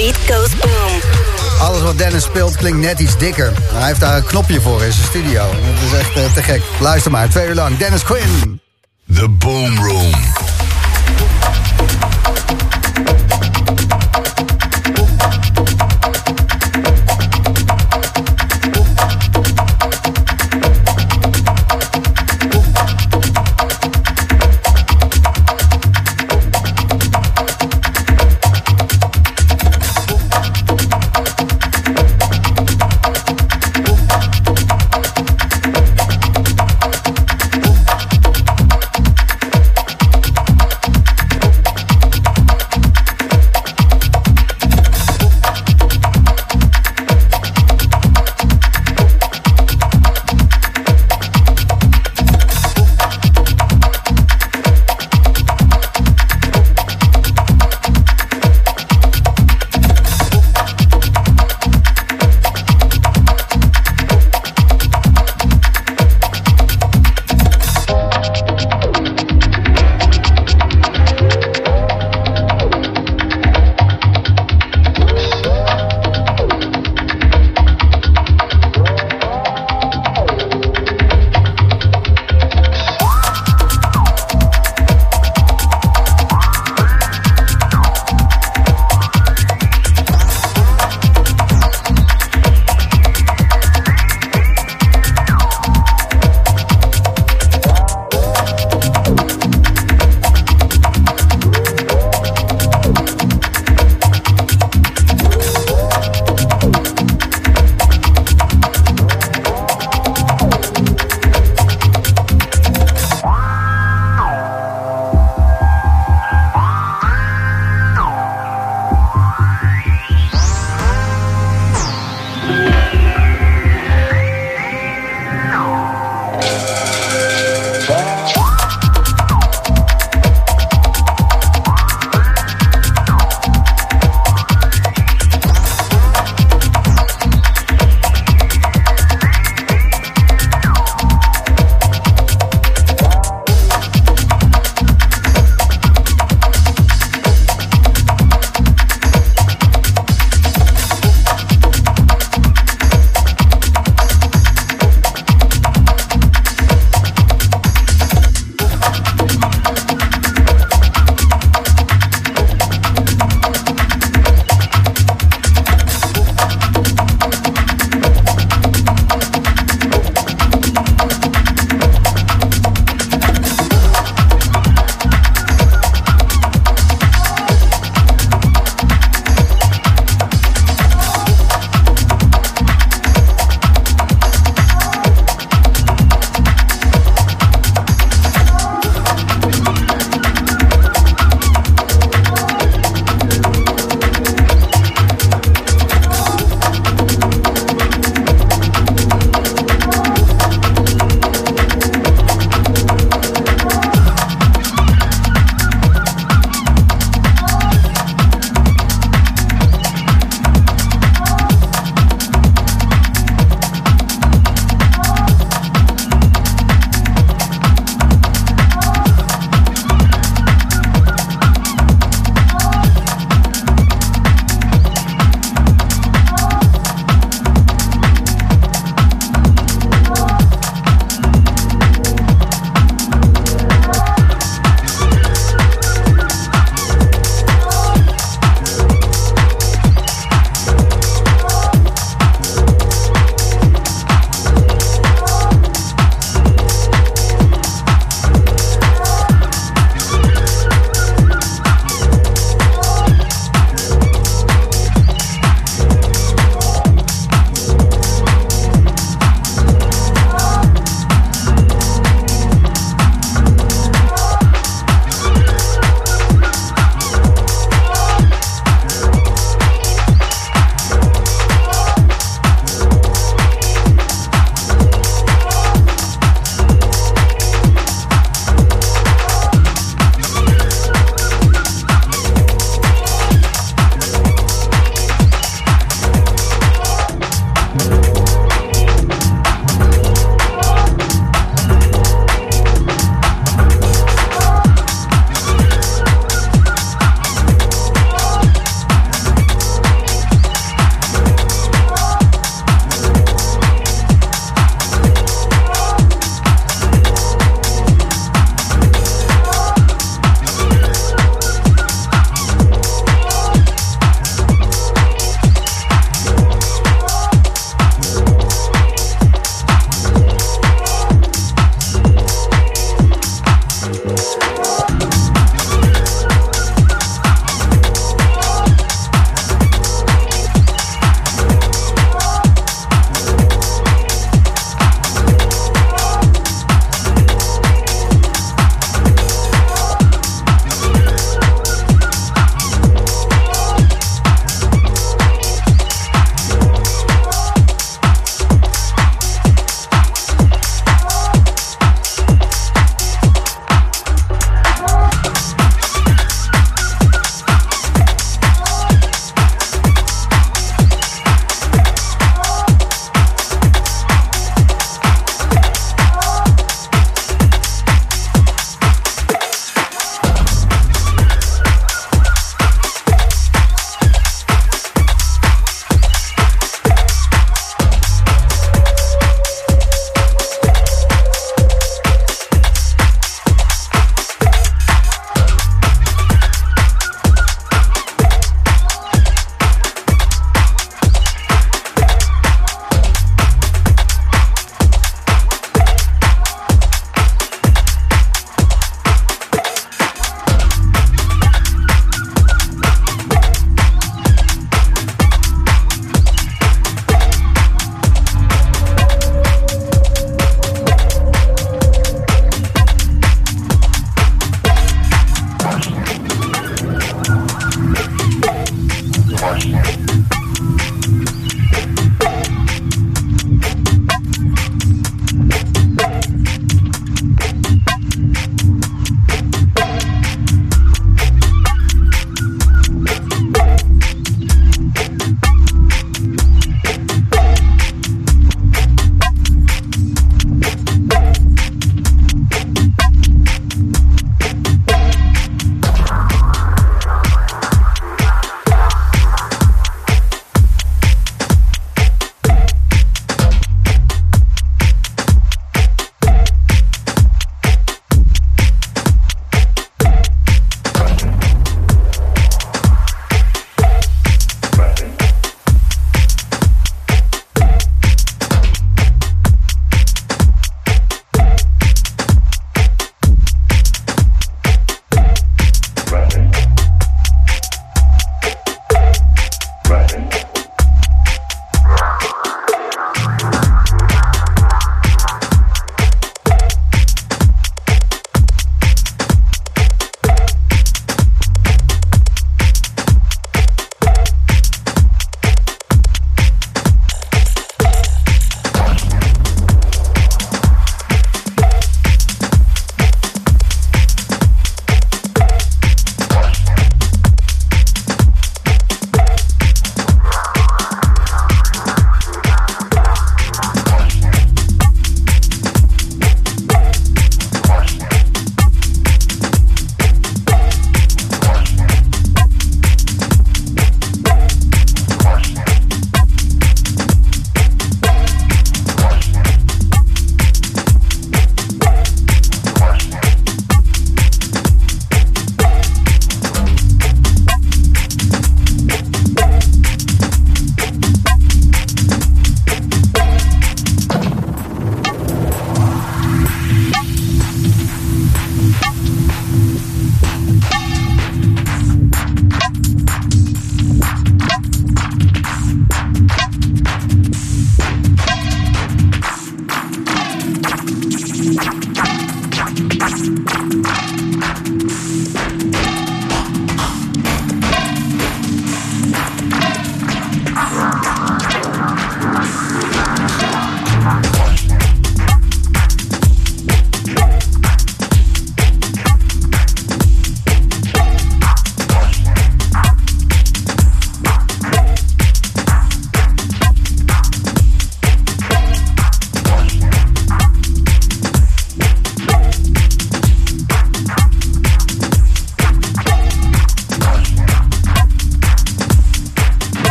beat goes boom. Alles wat Dennis speelt klinkt net iets dikker. Hij heeft daar een knopje voor in zijn studio. Dat is echt uh, te gek. Luister maar, twee uur lang. Dennis Quinn. The Boom Room.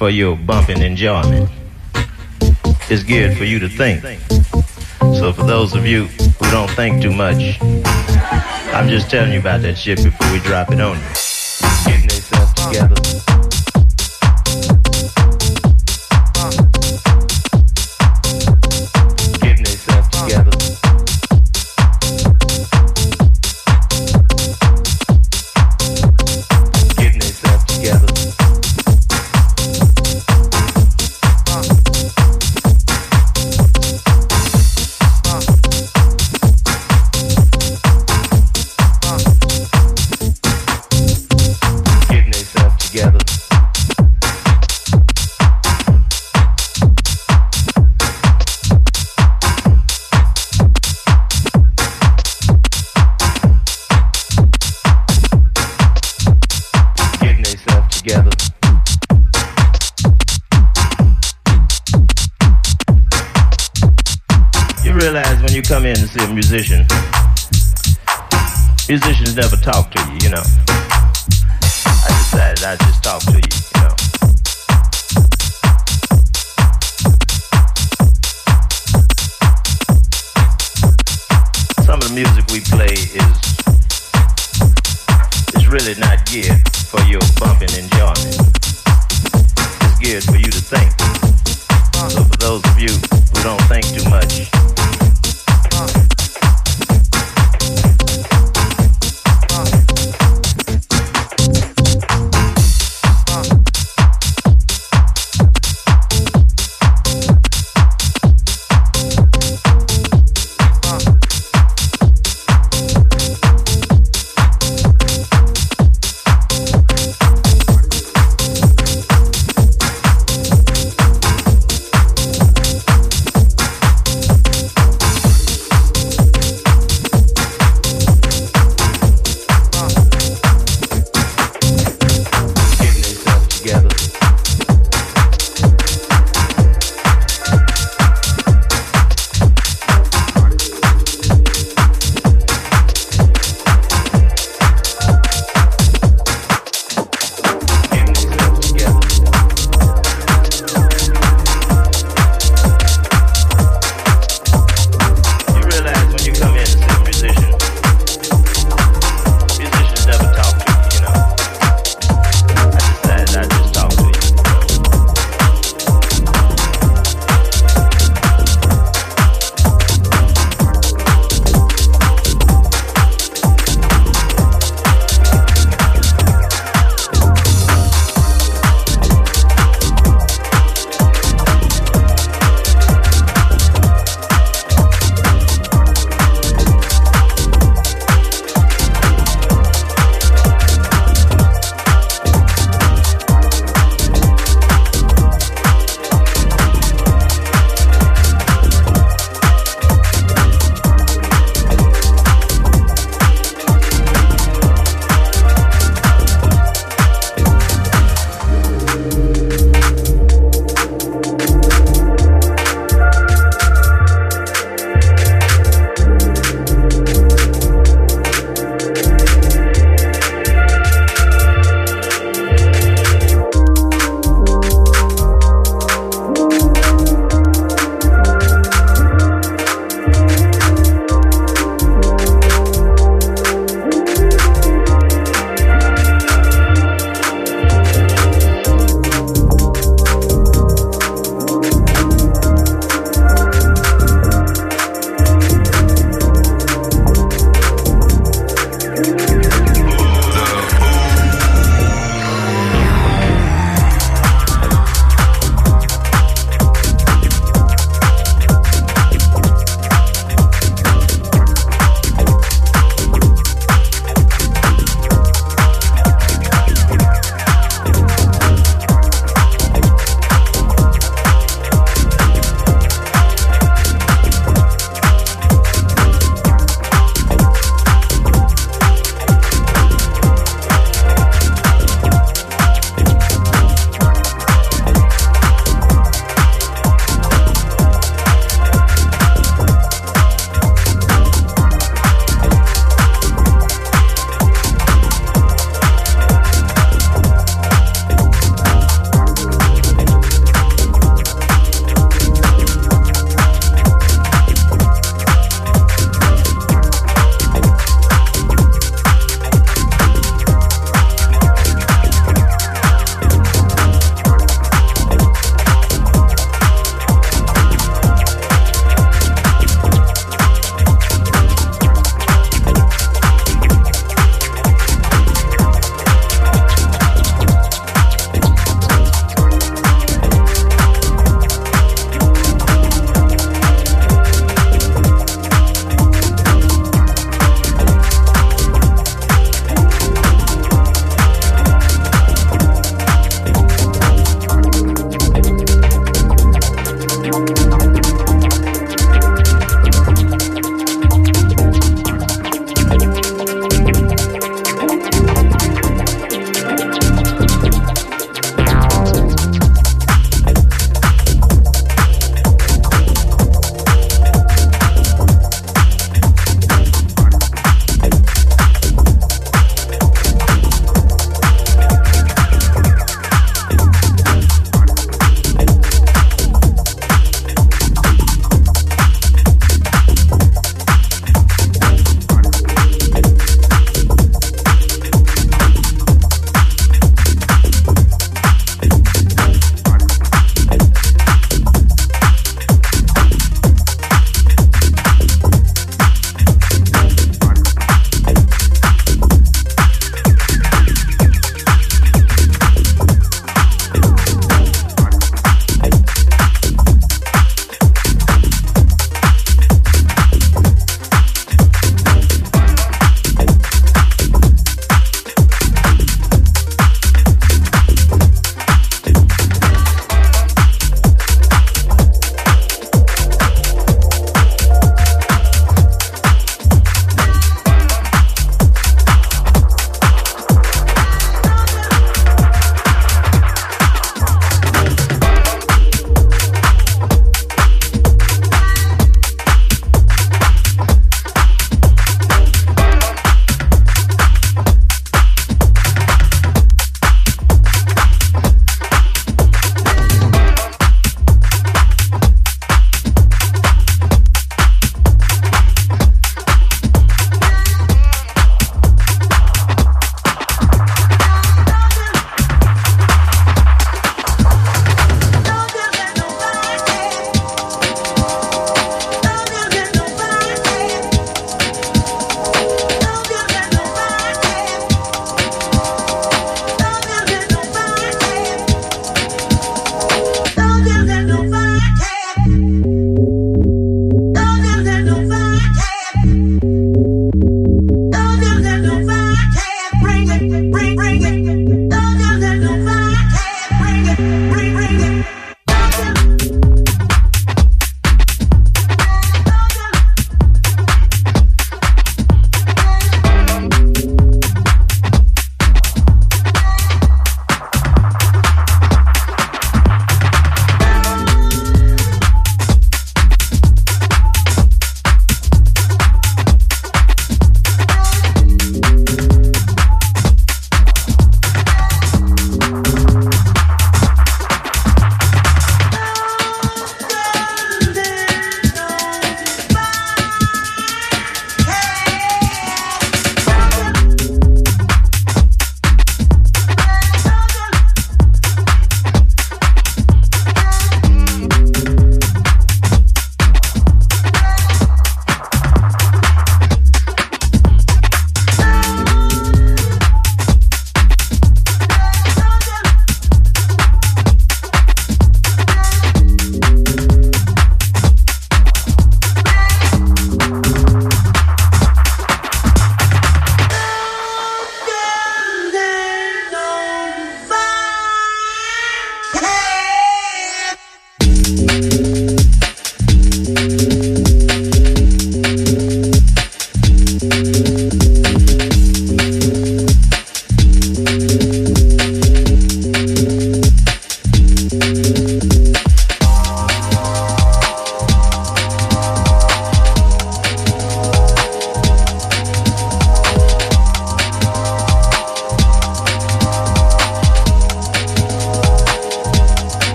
for your bumping enjoyment. It's good for you to think. So for those of you who don't think too much, I'm just telling you about that shit before we drop it on you. Getting together.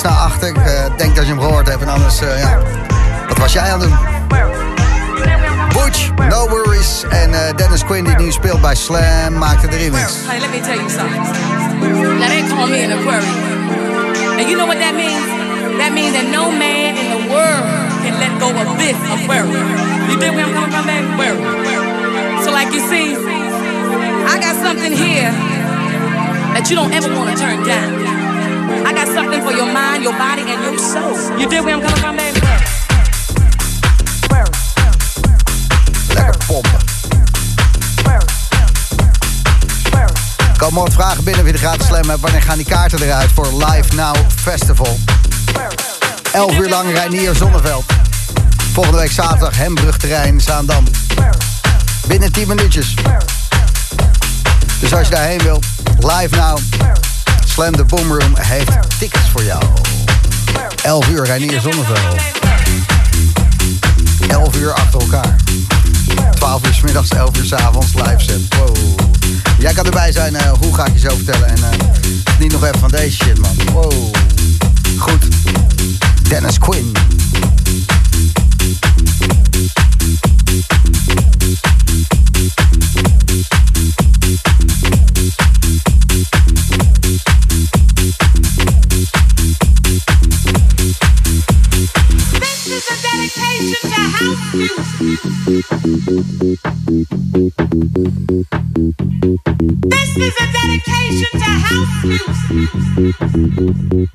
iets achter. Ik uh, denk dat je hem gehoord hebt. En anders, uh, ja, wat was jij aan het doen? Butch, No Worries en uh, Dennis Quinn die nu speelt bij Slam maakte de remix. Hey, let me tell you something. Now they call me an aquarium. And you know what that means? That means that no man in the world can let go of this aquarium. You think where I'm coming from, man? So like you see, I got something here that you don't ever want to turn down. I got something for your mind, your body, and your soul. You dig where I'm coming from, baby? Kom op, vragen binnen wie de gratis slam hebt. Wanneer gaan die kaarten eruit voor Live Now Festival? 11 uur lang Reinier Zonneveld. Volgende week zaterdag Hembrugterrein, Zaandam. Binnen 10 minuutjes. Dus als je daarheen wilt, live now. Slam de Boomroom heeft tickets voor jou. 11 uur Reinier Zonneveld. 11 uur achter elkaar. 12 uur s middags, 11 uur avonds, live set. Wow. Jij kan erbij zijn, uh, hoe ga ik je zo vertellen? En eh, niet nog even van deze shit, man. Wow. Goed. Dennis Quinn. Thank you.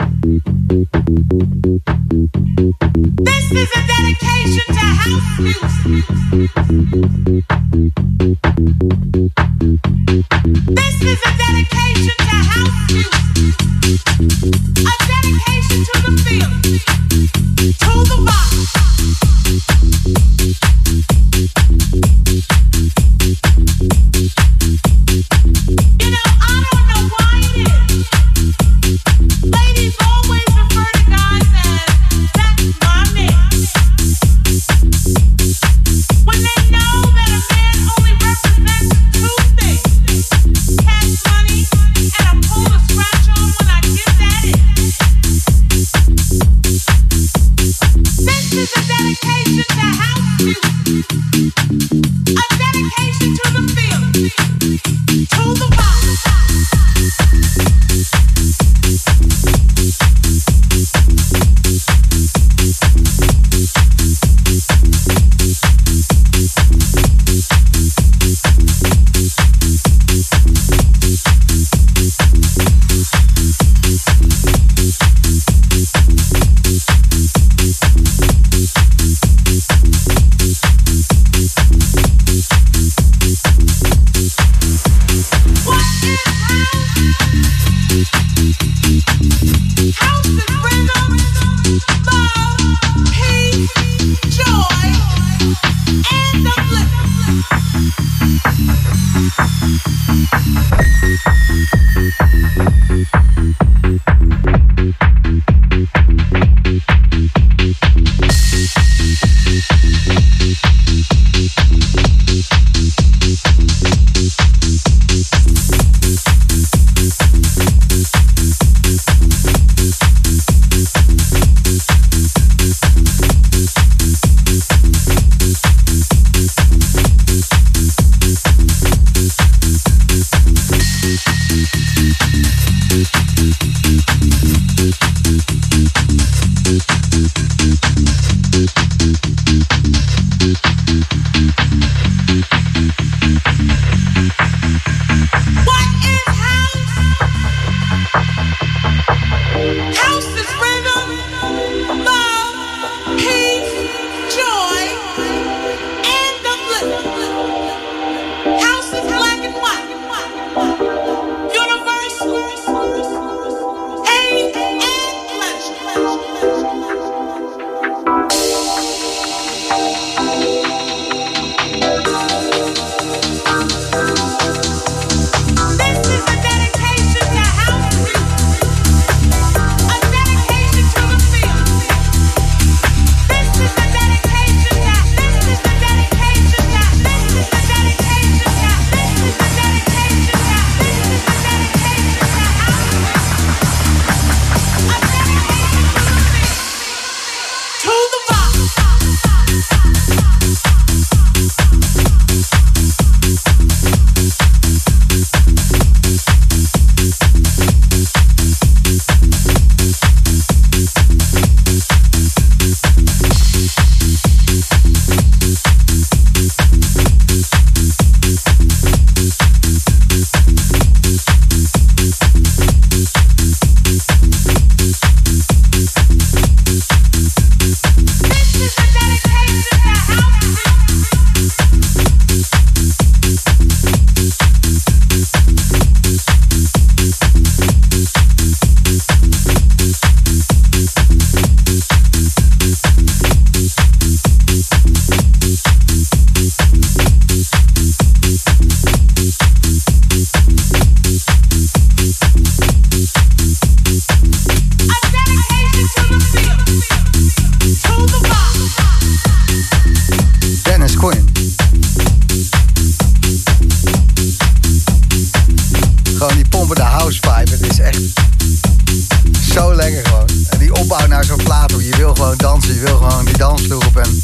naar zo'n. Je wil gewoon dansen, je wil gewoon die dansvloer. En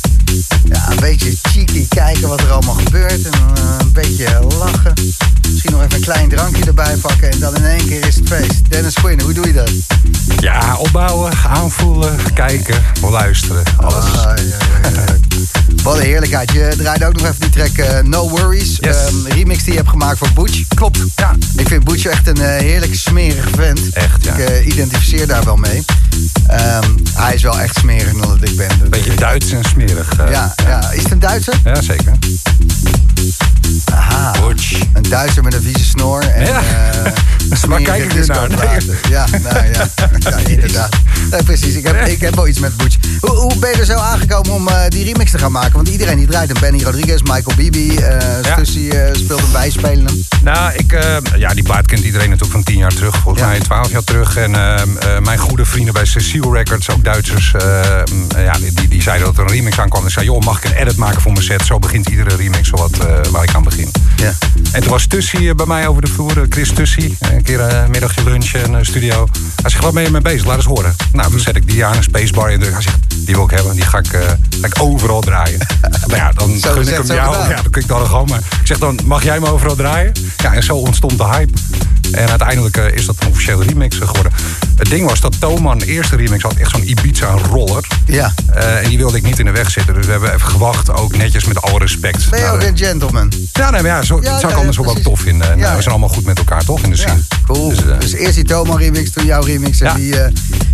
ja, een beetje cheeky kijken wat er allemaal gebeurt. En eh, een beetje lachen. Misschien nog even een klein drankje erbij pakken. En dan in één keer is het feest. Dennis Quinn, hoe doe je dat? Ja, opbouwen, aanvoelen, kijken, luisteren. Alles. Ah, ja, wat een heerlijkheid. Je draait ook nog even die track eh, No Worries. Ehm, remix die je hebt gemaakt voor Butch. Klopt, ja. Ik vind Butch echt een eh, heerlijk smerig vent. Echt, ja. Ik identificeer daar wel mee. Ehm, hij is wel echt smerig, dan dat ik ben. Beetje Duits en smerig. Eh. Ja, ja, is het een Duitser? Ja, zeker gaan maken. Want iedereen die draait. En Benny Rodriguez, Michael Bibi, uh, ja. Stussie uh, speelde wij spelen hem. Nou, ik, uh, ja, die plaat kent iedereen natuurlijk van tien jaar terug. Volgens mij twaalf jaar terug. En mijn goede vrienden bij Cecile Records, ook Duitsers, ja, die, die zeiden dat er een remix aankwam. En zei, joh, mag ik een edit maken voor mijn set? Zo begint iedere remix wat, waar ik aan begin. Ja. En toen was Tussie bij mij over de vloer, Chris Tussie. Een keer een middagje lunch en studio. Hij zegt, wat ben je mee bezig? Laat eens horen. Nou, toen zet ik die aan, een spacebar in. Hij zegt, die wil ik hebben. Die ga ik, uh, ga ik overal draaien. nou ja, dan zo gun ik hem jou. Ja, dan kun ik dan gewoon. Maar ik zeg dan, mag jij me overal draaien? Ja, en zo ontstond de hype. En uiteindelijk uh, is dat een officiële remix geworden. Het ding was dat Toman, de eerste remix, had echt zo'n Ibiza-roller. Ja. Uh, en die wilde ik niet in de weg zitten. Dus we hebben even gewacht, ook netjes met alle respect. Ben je ook een gentleman? Ja, nee, maar ja, zo, ja, zou ik anders wel tof vinden. Ja, nou, we zijn allemaal goed met elkaar, toch? In de scene. cool. Dus, dus, eerst die Toman remix, toen jouw remix. En die,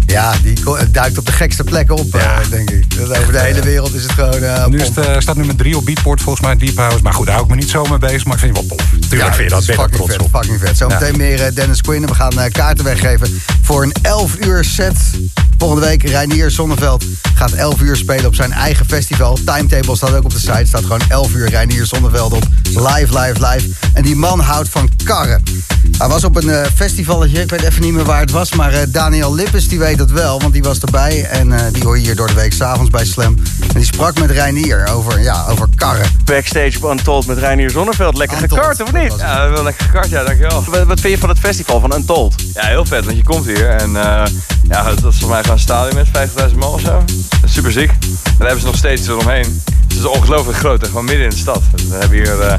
ja, die duikt op de gekste plekken op, denk ik. Over de hele wereld is het gewoon... Nu is het, staat nummer 3 op Beatport volgens mij, Deep House. Maar goed, daar hou ik me niet zo mee bezig. Maar ik vind het wel tof. Tuurlijk vind je dat, fucking trots vet, op. Fucking vet. Zometeen meer uh, Dennis Quinn. We gaan kaarten weggeven voor een 11 uur set Volgende week Reinier Zonneveld gaat 11 uur spelen op zijn eigen festival. Timetable staat ook op de site. Staat gewoon 11 uur Reinier Zonneveld op. Live, live, live. En die man houdt van karren. Hij was op een uh, festivalletje. Ik weet even niet meer waar het was. Maar uh, Daniel Lippes die weet het wel. Want die was erbij. En uh, die hoor je hier door de week s'avonds bij Slam. En die sprak met Reinier over, ja, over karren. Backstage op Untold met Reinier Zonneveld. Lekker Untold, gekart, of niet? Ja, wel lekker gekart, ja, dankjewel. Wat, wat vind je van het festival van Untold? Ja, heel vet, want je komt hier en uh, ja, dat is voor mij een stadion met 50.000 man of zo. Dat is super ziek. En daar hebben ze nog steeds eromheen. Het is ongelooflijk groot en gewoon midden in de stad. We hebben hier uh,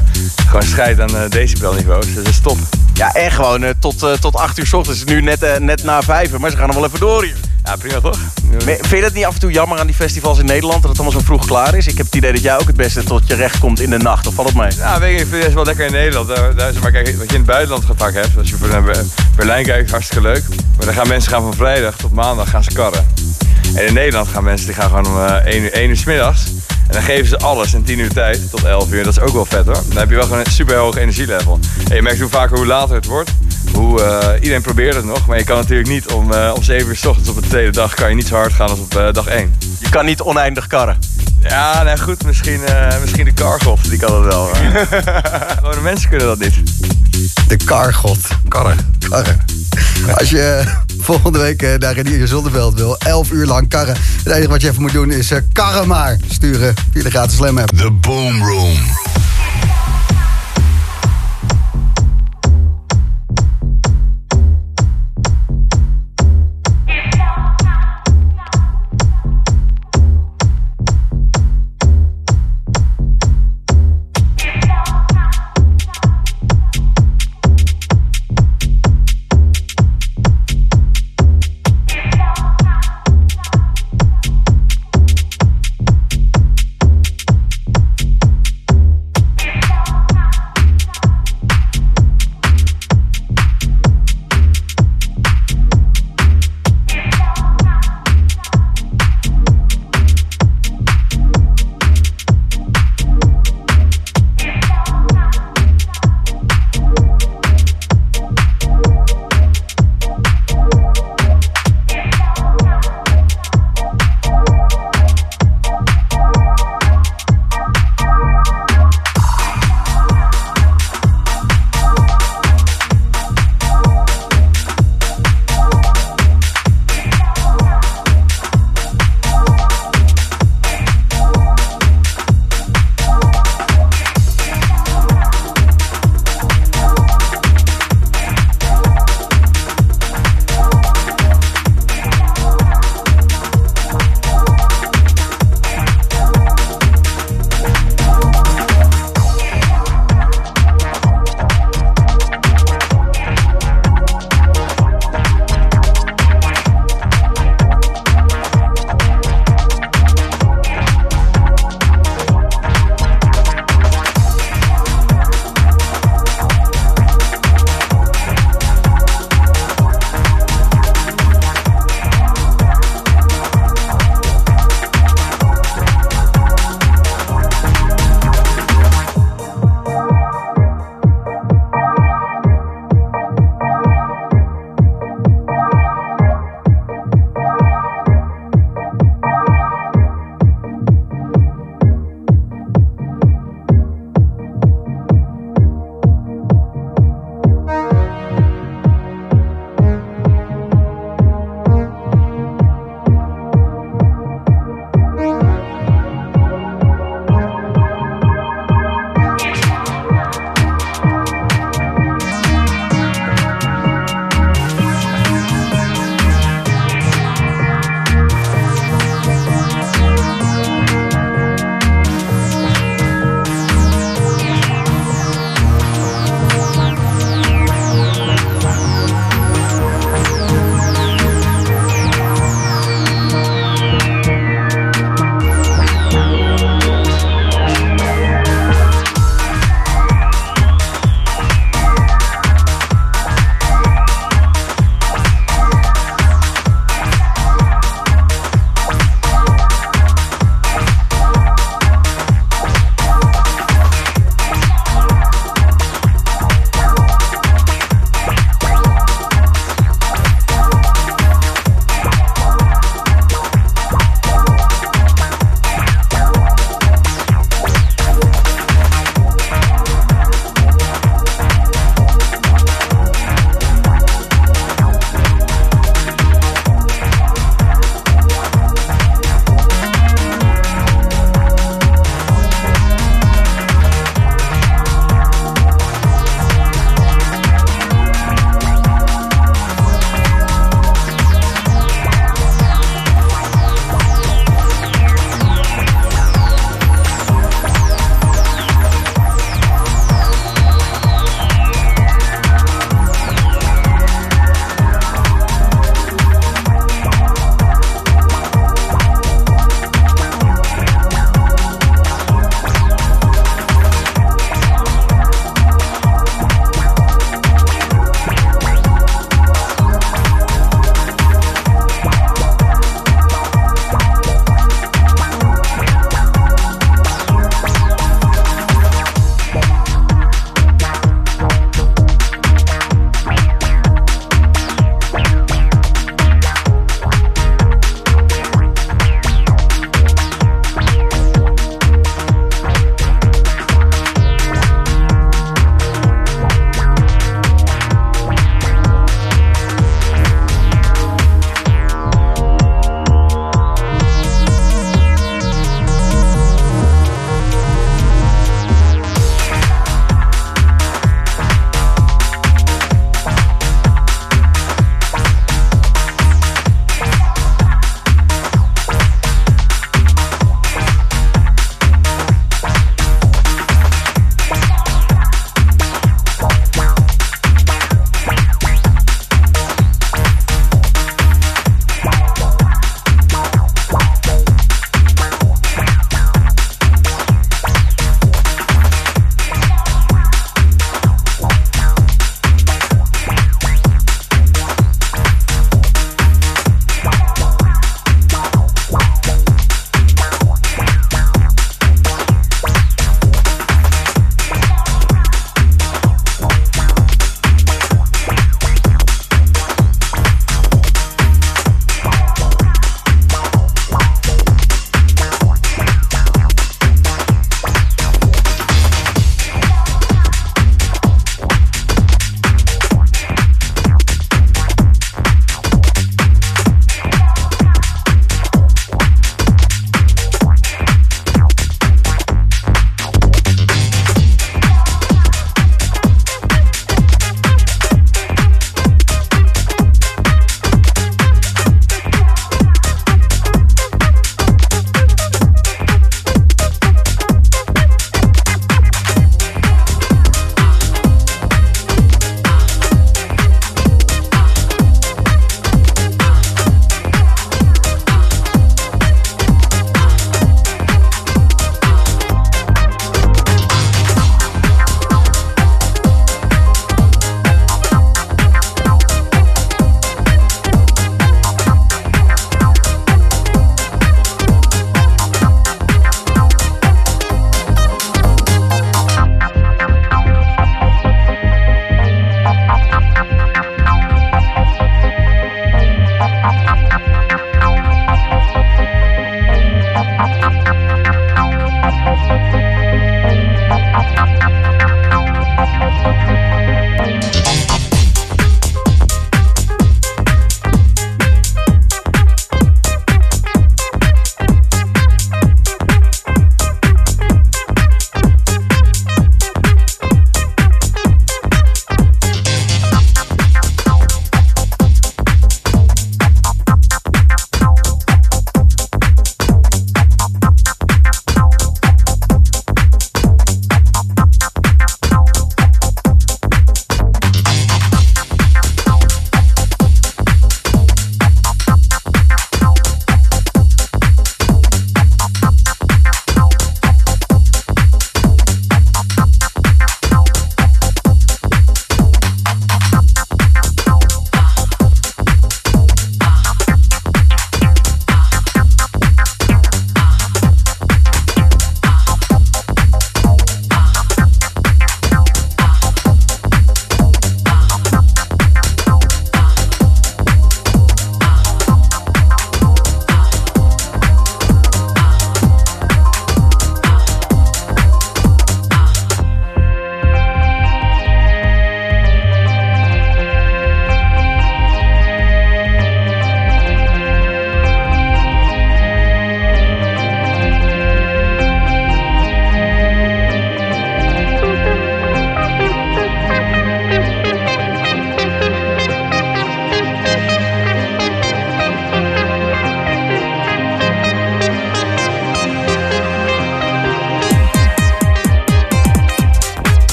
gewoon scheid aan uh, decibelniveaus, dus dat is top. Ja, en gewoon uh, tot, uh, tot 8 uur s ochtends. Het is nu net, net na 5 maar ze gaan nog wel even door hier. Ja, prima toch? Vind je dat niet af en toe jammer aan die festivals in Nederland... dat het allemaal zo vroeg klaar is? Ik heb het idee dat jij ook het beste tot je recht komt in de nacht. Of valt het mee? Ja, weet je, ik vind het wel lekker in Nederland. Daar, daar, maar kijk, wat je in het buitenland vaak hebt... als je voor naar Berlijn kijkt, hartstikke leuk. Maar dan gaan mensen gaan van vrijdag tot maandag gaan ze karren. En in Nederland gaan mensen die gaan gewoon om 1 uur, 1 uur 's middags... En dan geven ze alles in 10 uur tijd tot 11 uur. Dat is ook wel vet hoor. Dan heb je wel gewoon een super hoog energielevel. En je merkt hoe vaker hoe later het wordt. Hoe, uh, iedereen probeert het nog. Maar je kan natuurlijk niet om, uh, om 7 uur s ochtends op de tweede dag kan je niet zo hard gaan als op uh, dag 1. Je kan niet oneindig karren. Ja, nou goed. Misschien, misschien de kargod. Die kan dat wel. Gewoon de mensen kunnen dat niet. De kargod. Karren. Karren. Als je volgende week naar Renier Zonneveld wil, 11 uur lang karren. Het enige wat je even moet doen is karren maar sturen via de gratis Slam app. The Boom Room.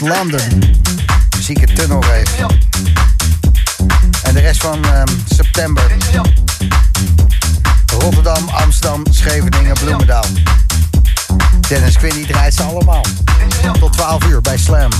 London. Zieke tunnel heeft. En de rest van ehm, september. Rotterdam, Amsterdam, Scheveningen, Bloemendaal. Dennis Quinny draait ze allemaal. Tot 12 uur bij Slam.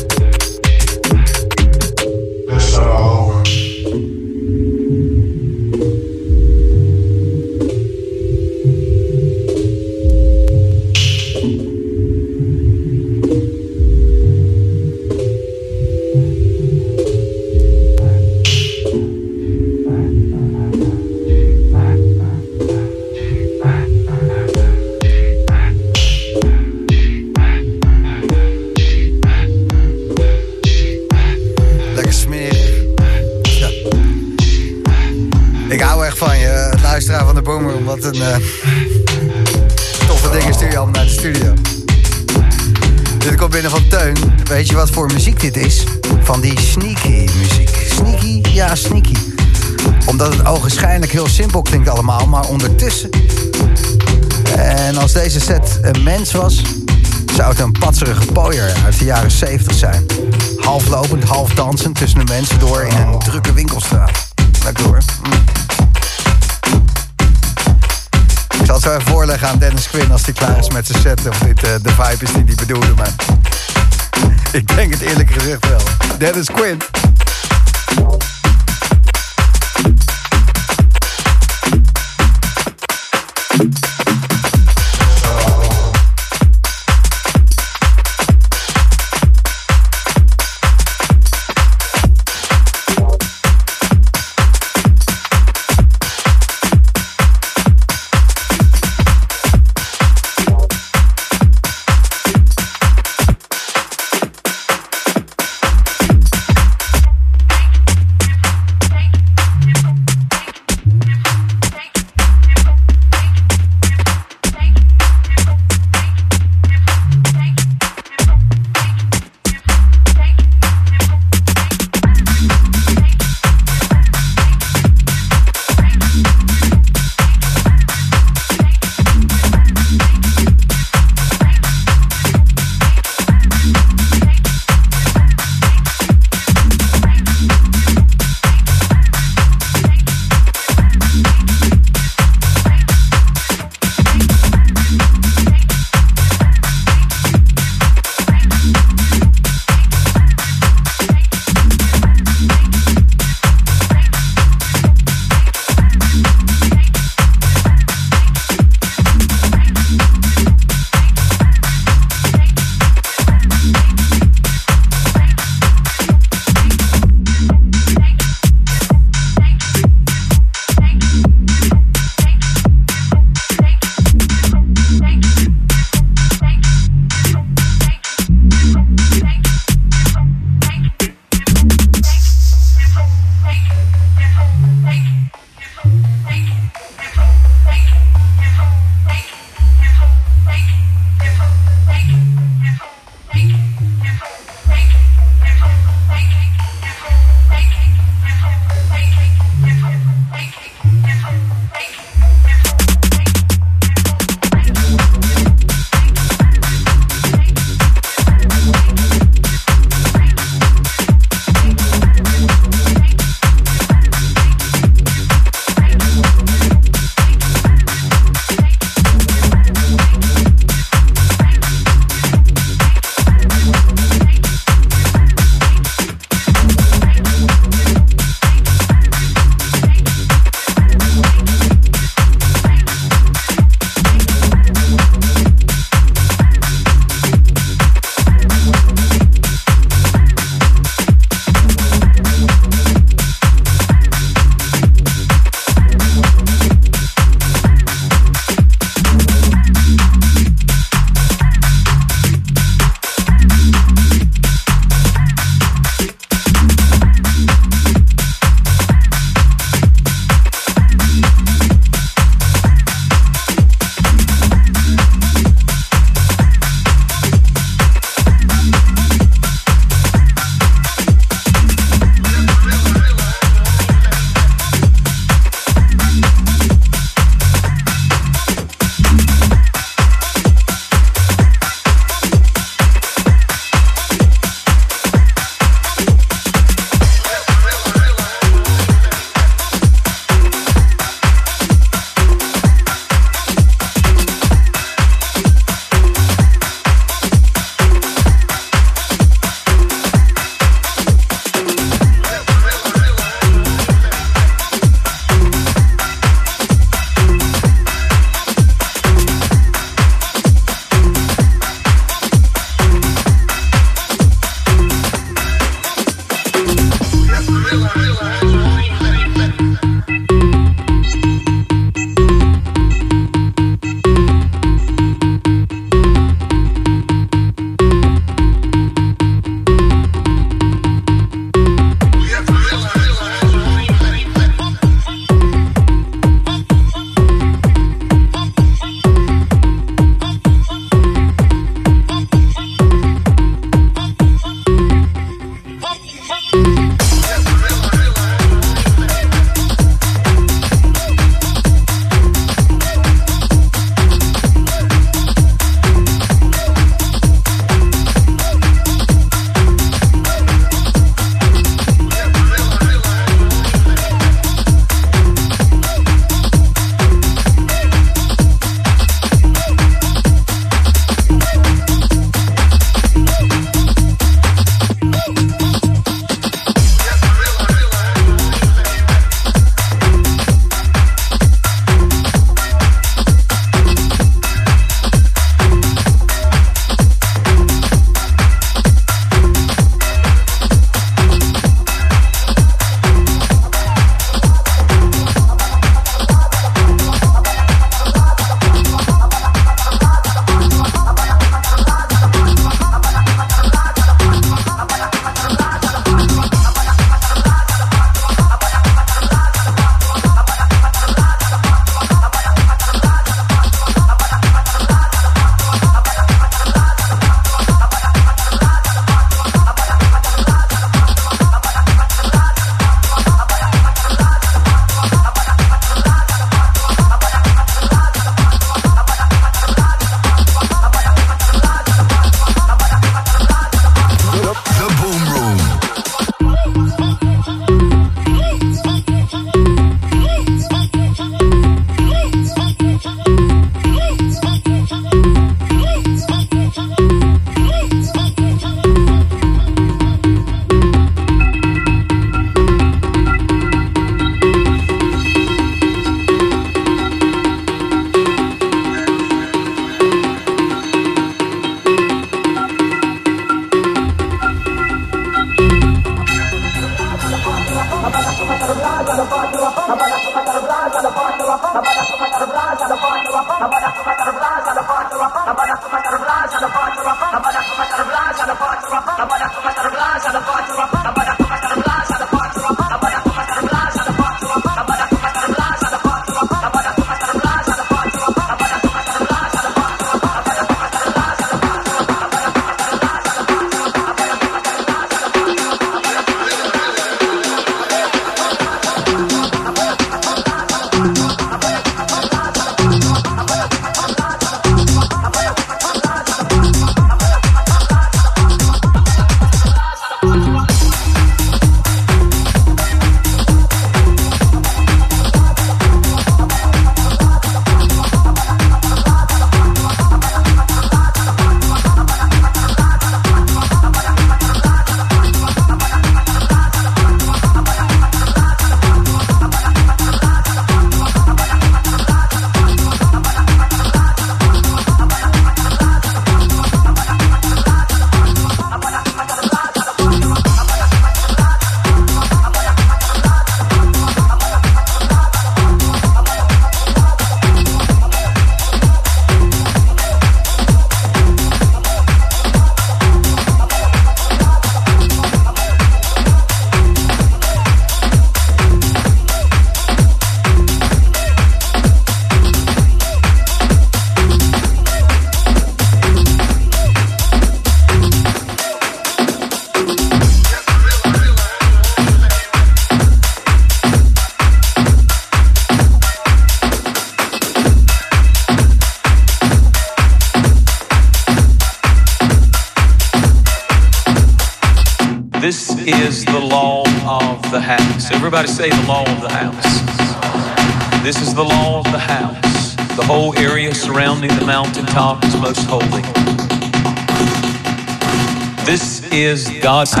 God's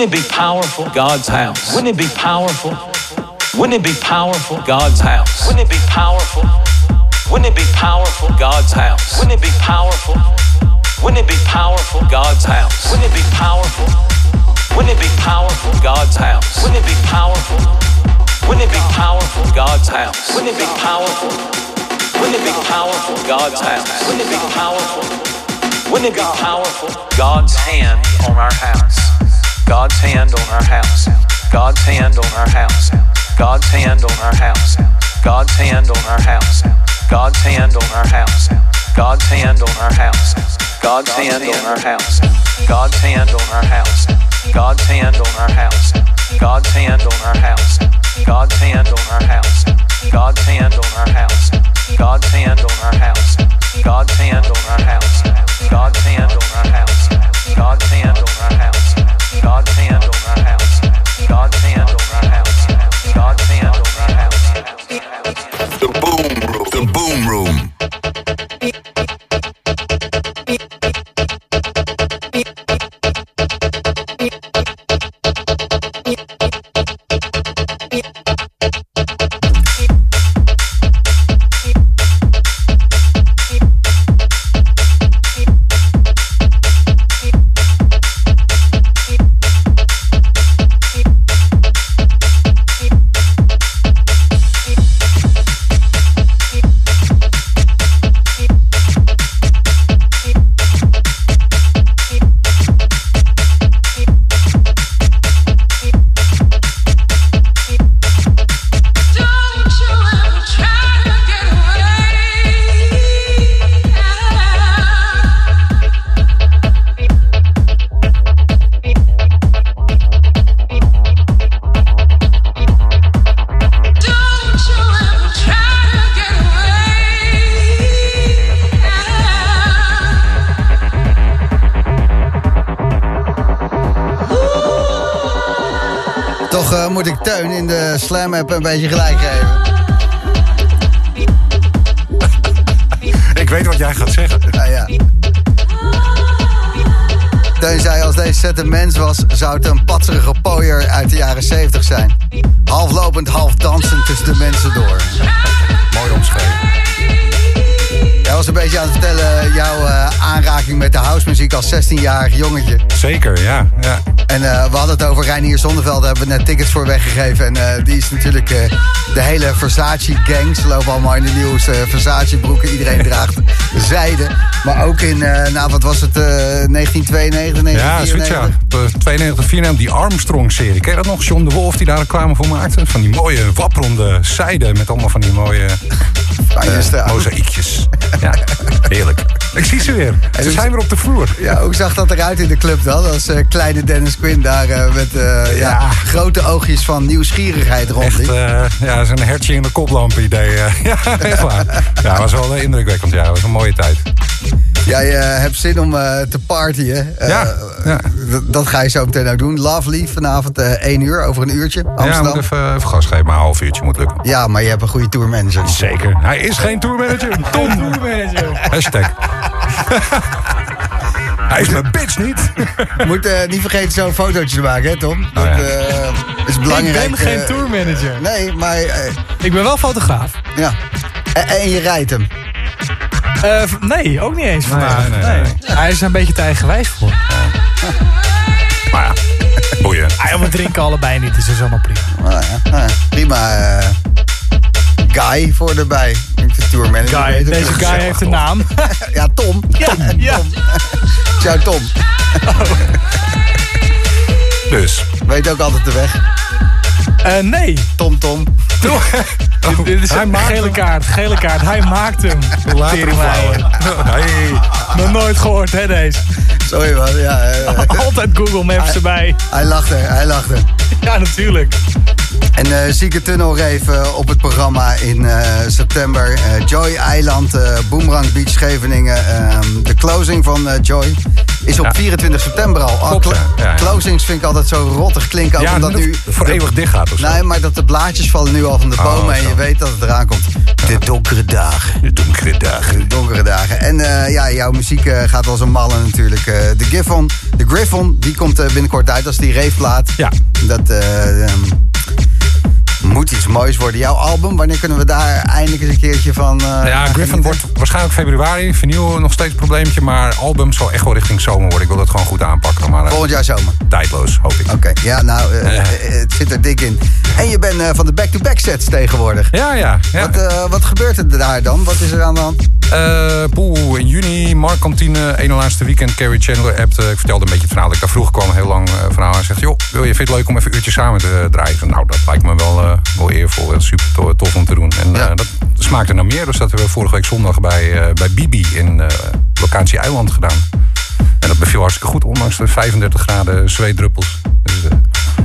Wouldn't it be powerful? God's house. Wouldn't it be powerful? Wouldn't it be powerful? God's house. Wouldn't it be powerful? Wouldn't it be powerful? God's house. Wouldn't it be powerful? Wouldn't it be powerful? God's house. Wouldn't it be powerful? Wouldn't it be powerful? God's house. Wouldn't it be powerful? Wouldn't it be powerful? God's house. Wouldn't it be powerful? Wouldn't it be powerful? God's house. Wouldn't it be powerful? Wouldn't it be powerful? God's hand on our house. God's hand on our house. God's hand on our house. God's hand on our house. God's hand on our house. God's hand on our house. God's hand on our house. God's hand on our house. God's hand on our house. God's hand on our house. God's hand on our house. God's hand on our house. God's hand on our house. God's hand on our house. God's hand on our house. God's hand on our house. God's hand on our house. God's hand on our house. God's hand een beetje gelijk geven. Ik weet wat jij gaat zeggen. Nou ja. Teun zei als deze set een mens was, zou het een patserige pooier uit de jaren 70 zijn. Half lopend, half dansend tussen de met de housemuziek als 16-jarig jongetje. Zeker, ja. ja. En eh, we hadden het over Reinier Zonneveld, daar hebben we net tickets voor weggegeven. En eh, die is natuurlijk eh, de hele Versace-gang. Ze lopen allemaal in de nieuwste Versace-broeken. Iedereen draagt zijde. Maar ook in, nou wat was het, eh, 1992, Ja, zoiets 1994? ja. Op, eh, 92, 94, die Armstrong-serie. Ken je dat nog? John de Wolf die daar reclame voor maakte? Van die mooie wapperende zijde met allemaal van die mooie straat. mozaïekjes. Ja, heerlijk. Ik zie ze weer. Ze dus- zijn weer op de vloer. Ja, hoe zag dat eruit in de club dan? Als eh, kleine Dennis Quinn daar eh, met eh, ja. Ja. grote oogjes van nieuwsgierigheid rondliep. Echt, ja, zo'n hertje in de koplamp idee. ja, echt waar. Ja, was wel indrukwekkend. Ja, was een mooie tijd. Jij eh, hebt zin om eh, te partyen. Eh, Ja, ja. Dat ga je zo meteen ook doen. Lovely, vanavond eh 1 uur, over een uurtje. Ja, Amsterdam. moet even, even gas geven, maar een half uurtje moet lukken. Ja, maar je hebt een goede tourmanager. Zeker. Hij is geen tourmanager. Tom. Hashtag. Hij is mijn bitch niet. Moet eh, niet vergeten zo'n fotootje te maken, hè Tom? Dat Oh, ja. eh, is belangrijk. Ik ben geen eh, tourmanager. Nee, maar eh, Ik ben wel fotograaf. ja. En, en je rijdt hem. Eh, nee, ook niet eens vandaag. nee, nee, nee. Hij is er een beetje te eigenwijs voor. Maar ja, boeien. Ah, we drinken allebei niet, dus dat is allemaal prima. Ja, nou ja, prima. eh, guy voor erbij. Ik vind tourmanager. Guy, deze guy heeft een naam. Ja, Tom. Ja, ja. Ciao Tom. Dus. Weet ook altijd de weg. Eh, nee, Tom Tom. dit, dit is Hij een gele hem. kaart. Gele kaart, hij maakt hem. Later Teringleier. Hey. Nog nooit gehoord, hè, deze. Sorry man. Ja, eh, Altijd Google Maps erbij. hij lacht er, hij lacht er. Ja, natuurlijk. En eh Zieke Tunnel Rave op het programma in eh, september. Eh, Joy Eiland, Boomerang Beach, Scheveningen. Ehm, de closing van Joy is op Ja. 24 september al. Klopt, ja. Ja. Closings vind ik altijd zo rottig klinken. Ja, omdat dat nu voor de- eeuwig dicht gaat of zo. Nee, maar dat de blaadjes vallen nu al van de Oh, bomen en je weet dat het eraan komt. De donkere dagen. De donkere dagen. Donkere dagen. En ja, jouw muziek gaat als een malle natuurlijk. De Griffon, de Griffon, die komt binnenkort uit als die raveplaat. Ja. Dat eh, ehm, moet iets moois worden. Jouw album, wanneer kunnen we daar eindelijk eens een keertje van... eh, Ja, Griffin wordt waarschijnlijk februari. Vinyl nog steeds een probleempje. Maar album zal echt wel richting zomer worden. Ik wil dat gewoon goed aanpakken. Maar eh, Volgend jaar zomer. tijdloos, hoop ik. Oké, ja, nou, eh, het zit er dik in. En je bent van de back-to-back sets tegenwoordig. Ja, ja. ja. Wat, wat gebeurt er daar dan? Wat is er aan de hand? Eh, poeh, in juni, Mark Kantine, ene laatste weekend, Carrie Chandler appte. Ik vertelde een beetje het verhaal dat ik daar vroeger kwam, heel lang eh, verhaal. Hij zegt, joh, wil je, vind het leuk om even een uurtje samen te draaien? Nou, dat lijkt me wel, wel eervol, wel super to- tof om te doen. En Ja. eh, dat smaakte naar meer, dus dat hebben we vorige week zondag bij, eh, bij Bibi in eh locatie Eiland gedaan. En dat beviel hartstikke goed, ondanks de 35 graden zweetdruppels. Dus, eh,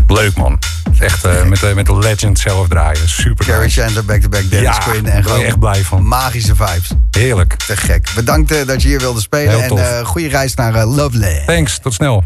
leuk man. Echt eh, met, de- met de legend zelf draaien, super Carrie nice. Chandler, back-to-back Dennis Ja, Quinn. daar En gewoon echt blij van. magische vibes. Heerlijk. Te gek. Bedankt eh, dat je hier wilde spelen. Heel en eh goede reis naar eh, Lovely. Thanks, tot snel.